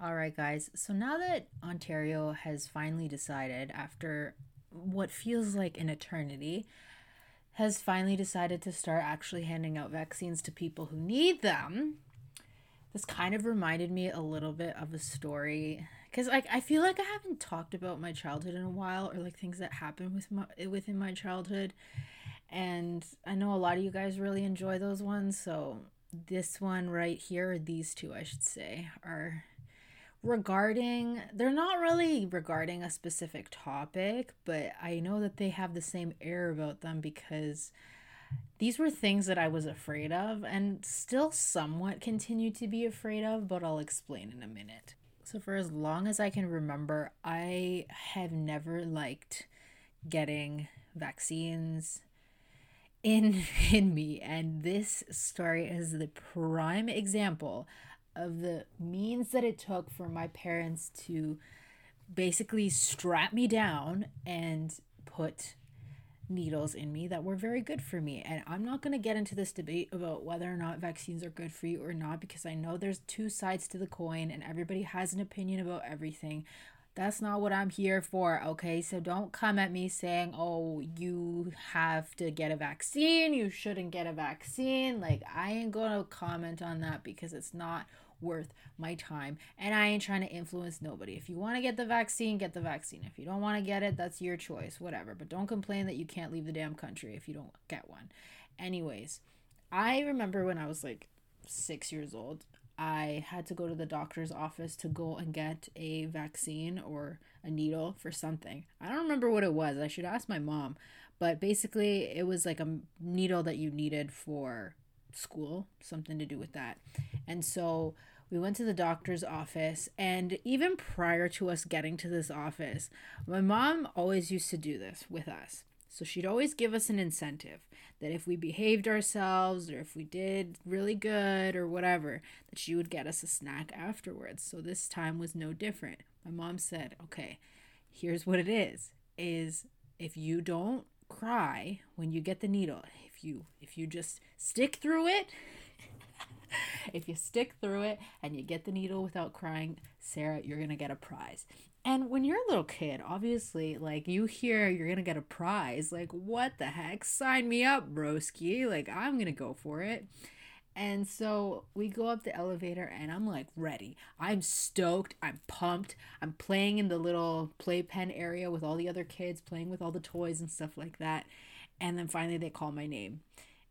All right, guys. So now that Ontario has finally decided, after what feels like an eternity, has finally decided to start actually handing out vaccines to people who need them, this kind of reminded me a little bit of a story because like I feel like I haven't talked about my childhood in a while or like things that happened with my within my childhood, and I know a lot of you guys really enjoy those ones. So this one right here, or these two, I should say, are regarding they're not really regarding a specific topic but i know that they have the same air about them because these were things that i was afraid of and still somewhat continue to be afraid of but i'll explain in a minute. So for as long as i can remember i have never liked getting vaccines in in me. And this story is the prime example of the means that it took for my parents to basically strap me down and put needles in me that were very good for me. And I'm not going to get into this debate about whether or not vaccines are good for you or not because I know there's two sides to the coin and everybody has an opinion about everything. That's not what I'm here for, okay? So don't come at me saying, oh, you have to get a vaccine, you shouldn't get a vaccine. Like, I ain't gonna comment on that because it's not worth my time. And I ain't trying to influence nobody. If you want to get the vaccine, get the vaccine. If you don't want to get it, that's your choice, whatever. But don't complain that you can't leave the damn country if you don't get one. Anyways, I remember when I was like six years old, I had to go to the doctor's office to go and get a vaccine or a needle for something. I don't remember what it was. I should ask my mom. But basically, it was like a needle that you needed for school, something to do with that. And so we went to the doctor's office, and even prior to us getting to this office, my mom always used to do this with us. So she'd always give us an incentive that if we behaved ourselves or if we did really good or whatever, that she would get us a snack afterwards. So this time was no different. My mom said, "Okay, here's what it is. Is if you don't cry when you get the needle, if you if you just stick through it if you stick through it and you get the needle without crying sarah you're gonna get a prize. And when you're a little kid obviously like you hear you're gonna get a prize like what the heck? Sign me up broski. Like i'm gonna go for it and so we go up the elevator and I'm like ready. I'm stoked. I'm pumped. I'm playing in the little playpen area with all the other kids, playing with all the toys and stuff like that. And then finally they call my name.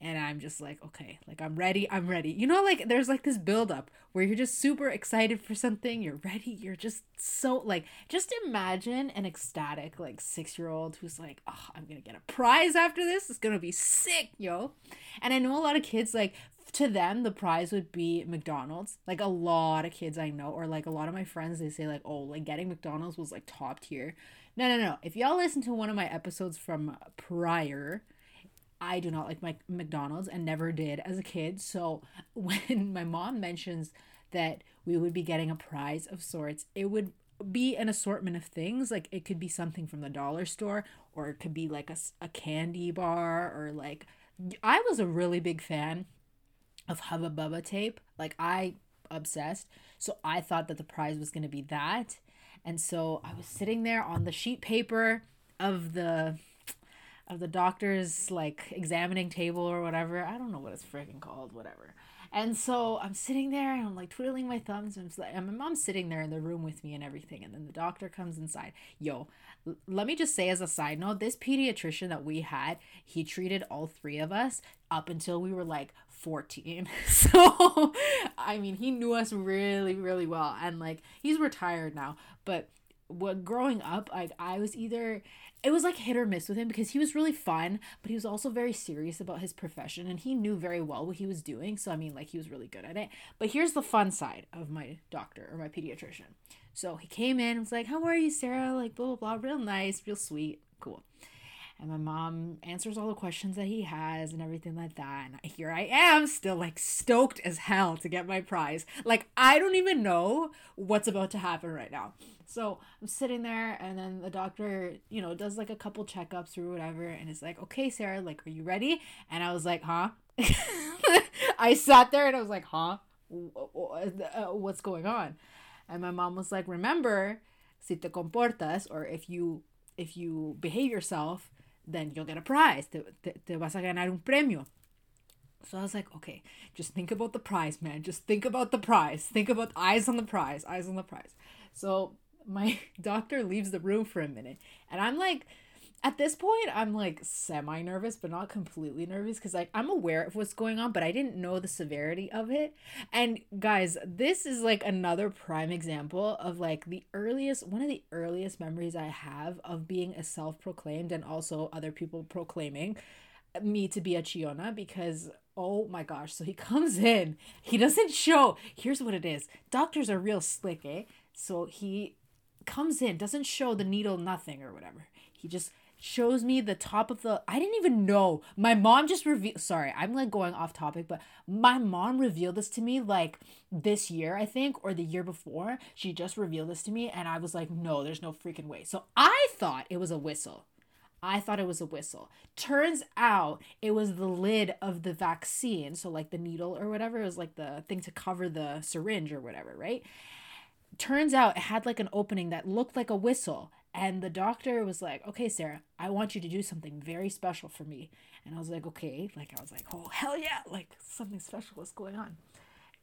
And I'm just like, okay, like I'm ready, I'm ready. You know, like there's like this buildup where you're just super excited for something, you're ready, you're just so like, just imagine an ecstatic like six year old who's like, oh, I'm gonna get a prize after this, it's gonna be sick, yo. And I know a lot of kids like to them the prize would be McDonald's. Like a lot of kids I know, or like a lot of my friends, they say like, oh, like getting McDonald's was like top tier. No, no, no. If y'all listen to one of my episodes from prior, I do not like my McDonald's and never did as a kid. So when my mom mentions that we would be getting a prize of sorts, it would be an assortment of things. Like it could be something from the dollar store, or it could be like a, a candy bar, or like I was a really big fan of Hubba Bubba tape. Like I obsessed. So I thought that the prize was going to be that. And so I was sitting there on the sheet paper of the of the doctor's like examining table or whatever. I don't know what it's freaking called, whatever. And so I'm sitting there and I'm like twiddling my thumbs and, and my mom's sitting there in the room with me and everything. And then the doctor comes inside. Yo, l- let me just say as a side note, this pediatrician that we had, he treated all three of us up until we were like 14. So, I mean, he knew us really, really well. And like, he's retired now. But what growing up, like, I was either it was like hit or miss with him because he was really fun, but he was also very serious about his profession and he knew very well what he was doing. So, I mean, like, he was really good at it. But here's the fun side of my doctor or my pediatrician. So, he came in and was like, How are you, Sarah? Like, blah, blah, blah. Real nice, real sweet. Cool. And my mom answers all the questions that he has and everything like that. And here I am, still like stoked as hell to get my prize. Like, I don't even know what's about to happen right now. So I'm sitting there, and then the doctor, you know, does like a couple checkups or whatever. And it's like, okay, Sarah, like, are you ready? And I was like, huh? I sat there and I was like, huh? Uh, uh, what's going on? And my mom was like, remember, si te comportas, or if you if you behave yourself, then you'll get a prize. Te, te, te vas a ganar un premio. So I was like, okay, just think about the prize, man. Just think about the prize. Think about eyes on the prize, eyes on the prize. So my doctor leaves the room for a minute, and I'm like, at this point i'm like semi nervous but not completely nervous because like i'm aware of what's going on but i didn't know the severity of it. And guys this is like another prime example of like the earliest one of the earliest memories i have of being a self-proclaimed and also other people proclaiming me to be a chiona because oh my gosh so he comes in. He doesn't show. Here's what it is. Doctors are real slick eh? So he comes in doesn't show the needle nothing or whatever. He just shows me the top of the I didn't even know. My mom just revealed sorry, I'm like going off topic, but my mom revealed this to me like this year, I think, or the year before. She just revealed this to me and I was like, "No, there's no freaking way." So I thought it was a whistle. I thought it was a whistle. Turns out it was the lid of the vaccine. So, like the needle or whatever, it was like the thing to cover the syringe or whatever, right? Turns out it had like an opening that looked like a whistle. And the doctor was like, okay, Sarah, I want you to do something very special for me. And I was like, okay. Like, I was like, oh, hell yeah. Like, something special is going on.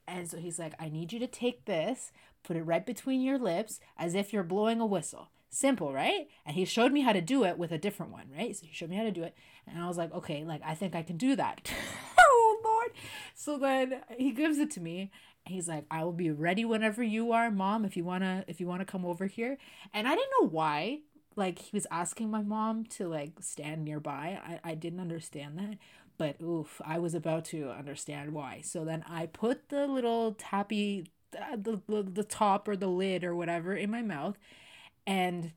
And so he's like, I need you to take this, put it right between your lips as if you're blowing a whistle. Simple, right? And he showed me how to do it with a different one, right? So he showed me how to do it. And I was like, okay, like, I think I can do that. oh, Lord. So then he gives it to me he's like i will be ready whenever you are mom if you want to if you want to come over here and i didn't know why like he was asking my mom to like stand nearby i, I didn't understand that but oof i was about to understand why so then i put the little tappy uh, the, the, the top or the lid or whatever in my mouth and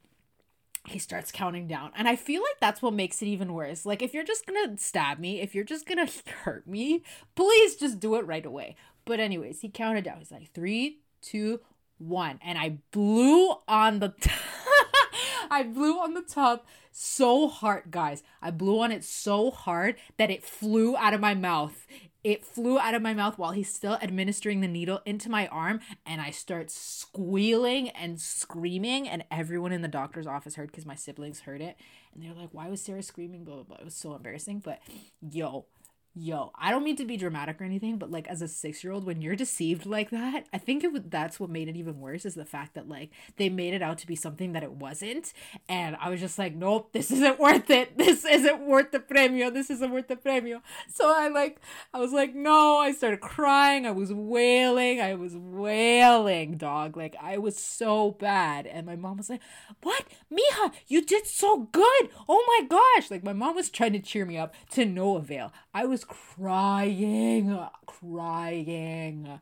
he starts counting down. And I feel like that's what makes it even worse. Like, if you're just gonna stab me, if you're just gonna hurt me, please just do it right away. But anyways, he counted down. He's like three, two, one, and I blew on the. T- I blew on the top so hard, guys. I blew on it so hard that it flew out of my mouth. It flew out of my mouth while he's still administering the needle into my arm, and I start squealing and screaming. And everyone in the doctor's office heard because my siblings heard it, and they're like, "Why was Sarah screaming?" Blah blah blah. It was so embarrassing. But yo, yo i don't mean to be dramatic or anything but like as a six year old when you're deceived like that i think it that's what made it even worse is the fact that like they made it out to be something that it wasn't. And i was just like nope this isn't worth it. This isn't worth the premio. This isn't worth the premio. So i like i was like no. I started crying. I was wailing. I was wailing dog. Like i was so bad. And my mom was like what? Mija you did so good. Oh my gosh. Like my mom was trying to cheer me up to no avail. I was crying, crying.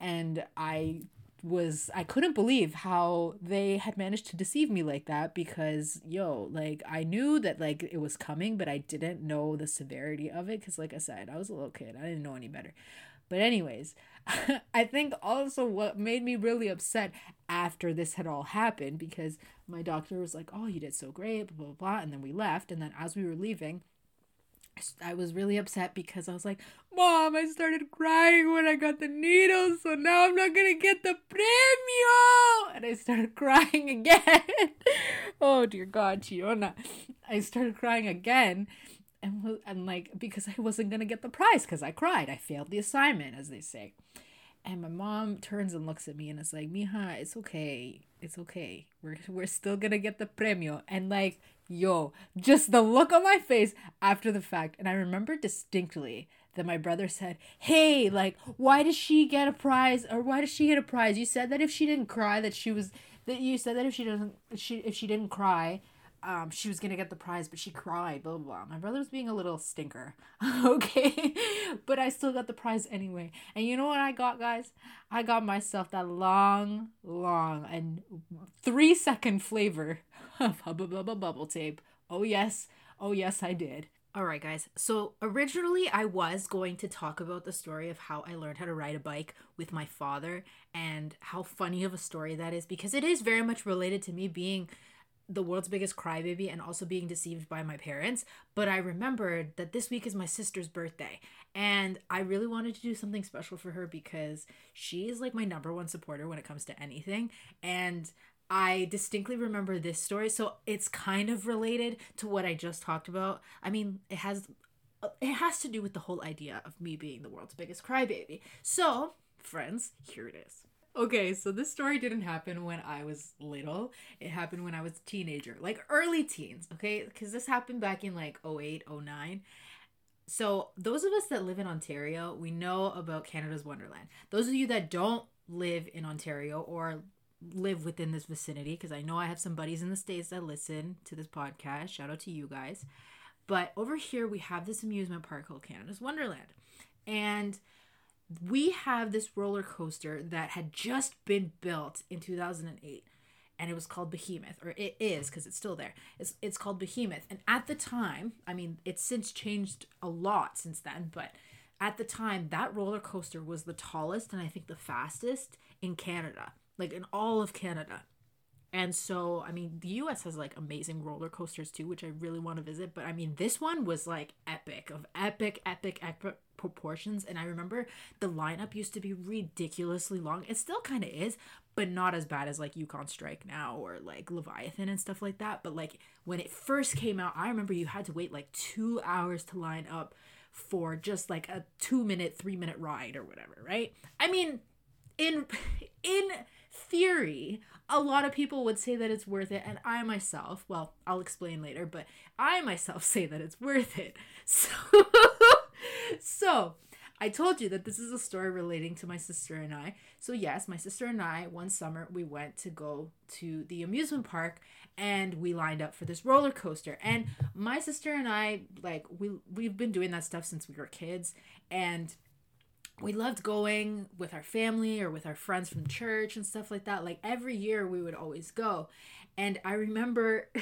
And I was I couldn't believe how they had managed to deceive me like that because yo like I knew that like it was coming but I didn't know the severity of it cuz like I said I was a little kid. I didn't know any better. But anyways I think also what made me really upset after this had all happened because my doctor was like oh you did so great blah blah blah and then we left. And then as we were leaving I was really upset because I was like, Mom, I started crying when I got the needle, so now I'm not gonna get the premio. And I started crying again. oh dear God, Chiona. I started crying again. And, and like, because I wasn't gonna get the prize because I cried. I failed the assignment, as they say. And my mom turns and looks at me and is like, Mija, it's okay. It's okay. We're, we're still gonna get the premio. And like, yo, just the look on my face after the fact. And I remember distinctly that my brother said, Hey, like, why does she get a prize? Or why does she get a prize? You said that if she didn't cry, that she was that you said that if she doesn't she if she didn't cry, um, she was gonna get the prize, but she cried, blah, blah, blah. My brother was being a little stinker, okay? but I still got the prize anyway. And you know what I got, guys? I got myself that long, long, and three second flavor of Hubba Bubba Bubble Tape. Oh, yes. Oh, yes, I did. All right, guys. So originally, I was going to talk about the story of how I learned how to ride a bike with my father and how funny of a story that is because it is very much related to me being the world's biggest crybaby and also being deceived by my parents. But I remembered that this week is my sister's birthday. And I really wanted to do something special for her because she is like my number one supporter when it comes to anything. And I distinctly remember this story. So it's kind of related to what I just talked about. I mean, it has it has to do with the whole idea of me being the world's biggest crybaby. So, friends, here it is. Okay, so this story didn't happen when I was little. It happened when I was a teenager, like early teens, okay? Because this happened back in like 08, 09. So, those of us that live in Ontario, we know about Canada's Wonderland. Those of you that don't live in Ontario or live within this vicinity, because I know I have some buddies in the States that listen to this podcast. Shout out to you guys. But over here, we have this amusement park called Canada's Wonderland. And we have this roller coaster that had just been built in 2008 and it was called Behemoth or it is because it's still there. It's it's called Behemoth and at the time, I mean, it's since changed a lot since then, but at the time that roller coaster was the tallest and I think the fastest in Canada, like in all of Canada. And so, I mean, the US has like amazing roller coasters too, which I really want to visit. But I mean, this one was like epic, of epic, epic, epic proportions. And I remember the lineup used to be ridiculously long. It still kind of is, but not as bad as like Yukon Strike now or like Leviathan and stuff like that. But like when it first came out, I remember you had to wait like two hours to line up for just like a two minute, three minute ride or whatever, right? I mean, in in theory, a lot of people would say that it's worth it, and I myself, well, I'll explain later, but I myself say that it's worth it. So, so I told you that this is a story relating to my sister and I. So, yes, my sister and I, one summer, we went to go to the amusement park and we lined up for this roller coaster. And my sister and I, like, we, we've been doing that stuff since we were kids. And we loved going with our family or with our friends from church and stuff like that. Like every year we would always go. And I remember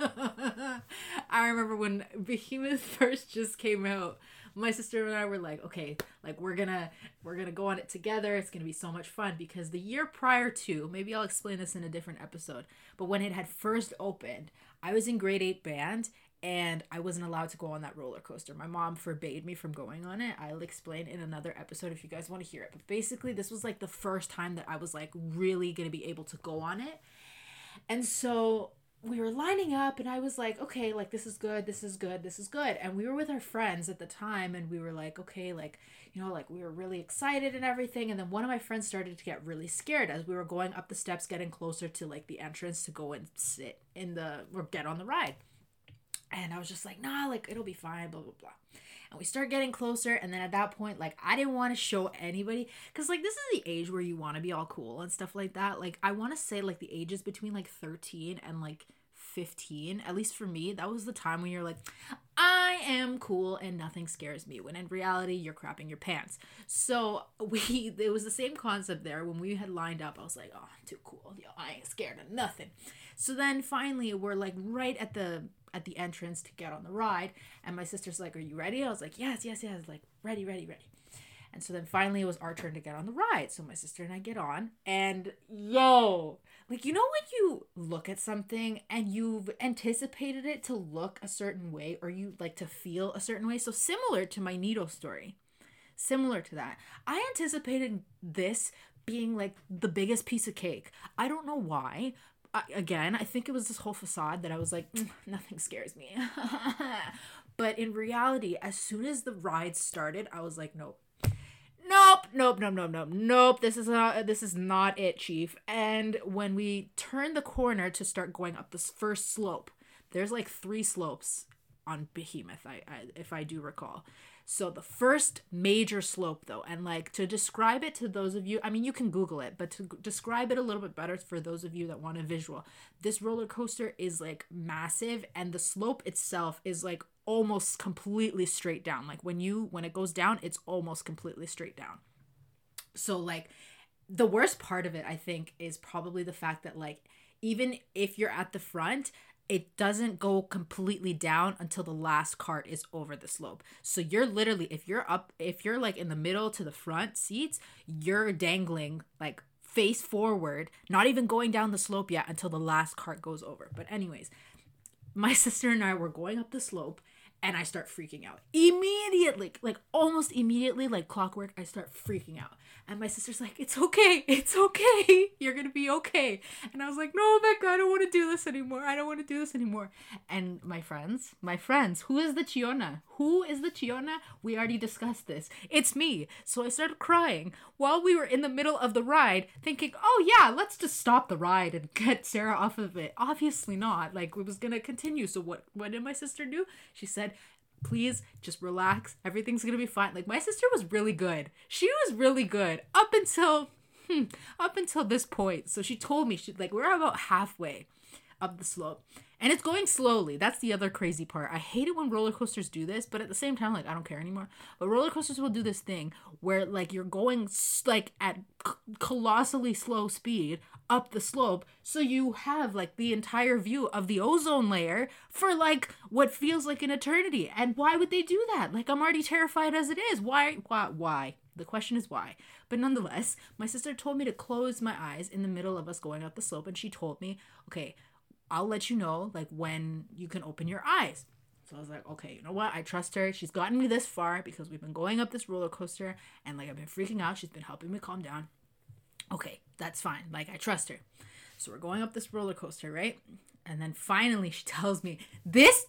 I remember when Behemoth first just came out, my sister and I were like, okay, like we're gonna we're gonna go on it together. It's gonna be so much fun because the year prior to, maybe I'll explain this in a different episode, but when it had first opened, I was in grade eight band and I wasn't allowed to go on that roller coaster. My mom forbade me from going on it. I'll explain in another episode if you guys want to hear it. But basically, this was like the first time that I was like really going to be able to go on it. And so we were lining up and I was like, okay, like this is good, this is good, this is good. And we were with our friends at the time and we were like, okay, like, you know, like we were really excited and everything. And then one of my friends started to get really scared as we were going up the steps, getting closer to like the entrance to go and sit in the or get on the ride. And I was just like, nah, like it'll be fine, blah, blah, blah. And we start getting closer. And then at that point, like, I didn't want to show anybody because, like, this is the age where you want to be all cool and stuff like that. Like, I want to say, like, the ages between like 13 and like 15, at least for me, that was the time when you're like, I am cool and nothing scares me. When in reality, you're crapping your pants. So we, it was the same concept there. When we had lined up, I was like, oh, I'm too cool. Yo, I ain't scared of nothing. So then finally, we're like right at the at the entrance to get on the ride. And my sister's like, Are you ready? I was like, Yes, yes, yes. Like, ready, ready, ready. And so then finally it was our turn to get on the ride. So my sister and I get on, and yo, like, you know, when you look at something and you've anticipated it to look a certain way or you like to feel a certain way? So similar to my needle story, similar to that. I anticipated this being like the biggest piece of cake. I don't know why, I, again, I think it was this whole facade that I was like, mm, nothing scares me. but in reality, as soon as the ride started, I was like, nope. Nope, nope, nope, nope, nope, nope. This is not this is not it, Chief. And when we turned the corner to start going up this first slope, there's like three slopes on Behemoth, I, I if I do recall. So the first major slope though, and like to describe it to those of you, I mean you can Google it, but to describe it a little bit better for those of you that want a visual, this roller coaster is like massive and the slope itself is like almost completely straight down. Like when you when it goes down, it's almost completely straight down. So like the worst part of it I think is probably the fact that like even if you're at the front, it doesn't go completely down until the last cart is over the slope. So you're literally if you're up if you're like in the middle to the front seats, you're dangling like face forward, not even going down the slope yet until the last cart goes over. But, anyways, my sister and I were going up the slope and I start freaking out. Immediately, like almost immediately, like clockwork, I start freaking out. And my sister's like, It's okay, it's okay, you're gonna be okay. And I was like, No, Becca, I don't wanna do this anymore. I don't wanna do this anymore. And my friends, my friends, who is the Chiona? Who is the Chiona? We already discussed this. It's me. So I started crying while we were in the middle of the ride, thinking, Oh, yeah, let's just stop the ride and get Sarah off of it. Obviously not. Like, it was gonna continue. So what, what did my sister do? She said, please just relax. Everything's gonna be fine. Like my sister was really good. She was really good up until hmm, up until this point. So she told me she like we're about halfway up the slope. And it's going slowly. That's the other crazy part. I hate it when roller coasters do this, but at the same time, like I don't care anymore. But roller coasters will do this thing where like you're going like at colossally slow speed up the slope, so you have like the entire view of the ozone layer for like what feels like an eternity. And why would they do that? Like I'm already terrified as it is. Why? Why? Why? The question is why. But nonetheless, my sister told me to close my eyes in the middle of us going up the slope, and she told me, okay, I'll let you know like when you can open your eyes. So I was like, okay, you know what? I trust her. She's gotten me this far because we've been going up this roller coaster and like I've been freaking out. She's been helping me calm down. Okay, that's fine. Like I trust her. So we're going up this roller coaster, right? And then finally she tells me, this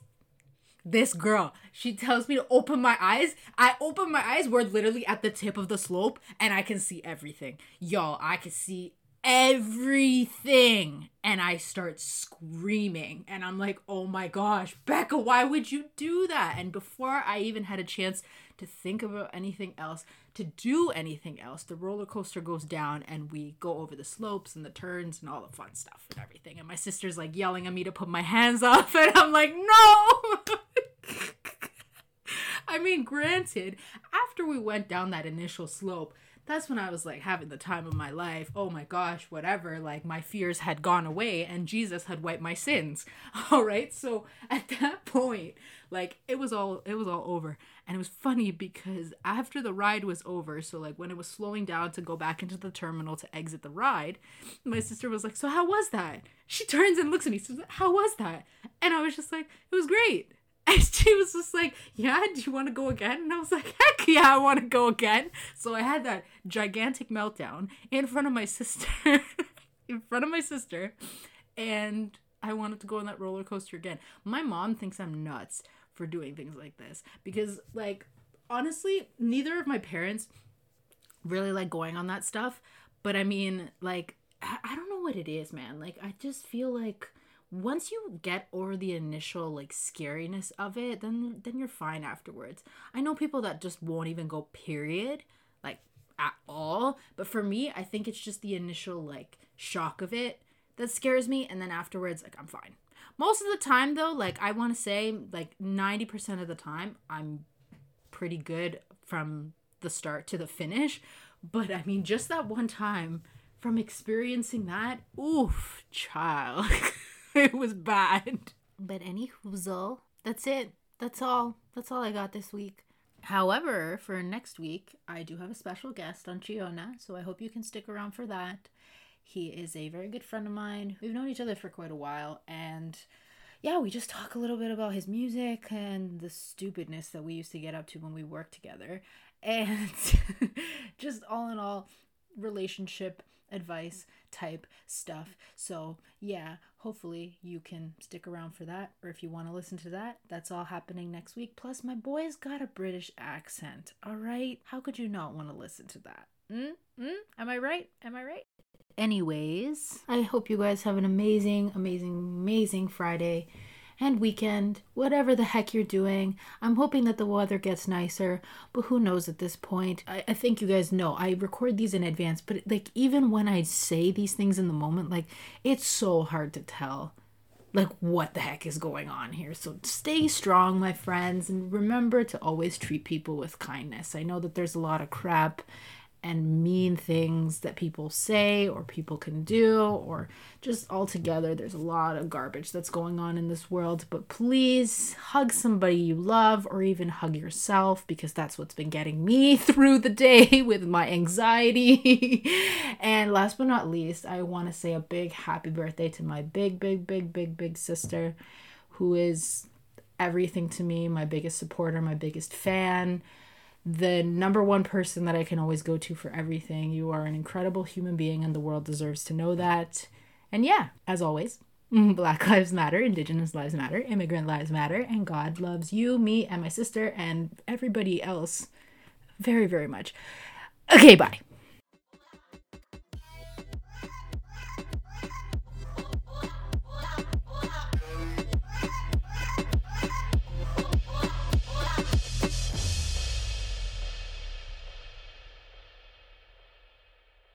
this girl, she tells me to open my eyes. I open my eyes. We're literally at the tip of the slope and I can see everything. Y'all, I can see everything and I start screaming and I'm like, "Oh my gosh, Becca, why would you do that?" And before I even had a chance to think about anything else, to do anything else, the roller coaster goes down and we go over the slopes and the turns and all the fun stuff and everything. And my sister's like yelling at me to put my hands off and I'm like, "No!" I mean, granted, after we went down that initial slope, that's when I was like having the time of my life. Oh my gosh, whatever. Like my fears had gone away and Jesus had wiped my sins. All right. So at that point, like it was all it was all over. And it was funny because after the ride was over, so like when it was slowing down to go back into the terminal to exit the ride, my sister was like, "So how was that?" She turns and looks at me. Says, "How was that?" And I was just like, "It was great." And she was just like, Yeah, do you want to go again? And I was like, Heck yeah, I want to go again. So I had that gigantic meltdown in front of my sister. in front of my sister. And I wanted to go on that roller coaster again. My mom thinks I'm nuts for doing things like this because, like, honestly, neither of my parents really like going on that stuff. But I mean, like, I don't know what it is, man. Like, I just feel like once you get over the initial like scariness of it then then you're fine afterwards. I know people that just won't even go period like at all but for me i think it's just the initial like shock of it that scares me and then afterwards like i'm fine. Most of the time though like i want to say like 90% of the time i'm pretty good from the start to the finish but i mean just that one time from experiencing that oof child it was bad. But any hoozle, that's it. That's all. That's all I got this week. However, for next week, I do have a special guest on Chiona, so I hope you can stick around for that. He is a very good friend of mine. We've known each other for quite a while, and yeah, we just talk a little bit about his music and the stupidness that we used to get up to when we worked together. And just all in all, relationship advice type stuff. So, yeah, hopefully you can stick around for that. Or if you want to listen to that, that's all happening next week. Plus, my boy's got a British accent. All right? How could you not want to listen to that? Mm? Mm? Am I right? Am I right? Anyways, I hope you guys have an amazing, amazing, amazing Friday and weekend, whatever the heck you're doing. I'm hoping that the weather gets nicer, but who knows at this point. I, I think you guys know I record these in advance, but like even when I say these things in the moment, like it's so hard to tell like what the heck is going on here. So stay strong, my friends, and remember to always treat people with kindness. I know that there's a lot of crap and mean things that people say or people can do, or just altogether, there's a lot of garbage that's going on in this world. But please hug somebody you love or even hug yourself because that's what's been getting me through the day with my anxiety. and last but not least, I want to say a big happy birthday to my big, big, big, big, big sister who is everything to me, my biggest supporter, my biggest fan the number one person that I can always go to for everything. You are an incredible human being, and the world deserves to know that. And yeah, as always, Black Lives Matter, Indigenous Lives Matter, Immigrant Lives Matter, and God loves you, me, and my sister, and everybody else very, very much. Okay, bye.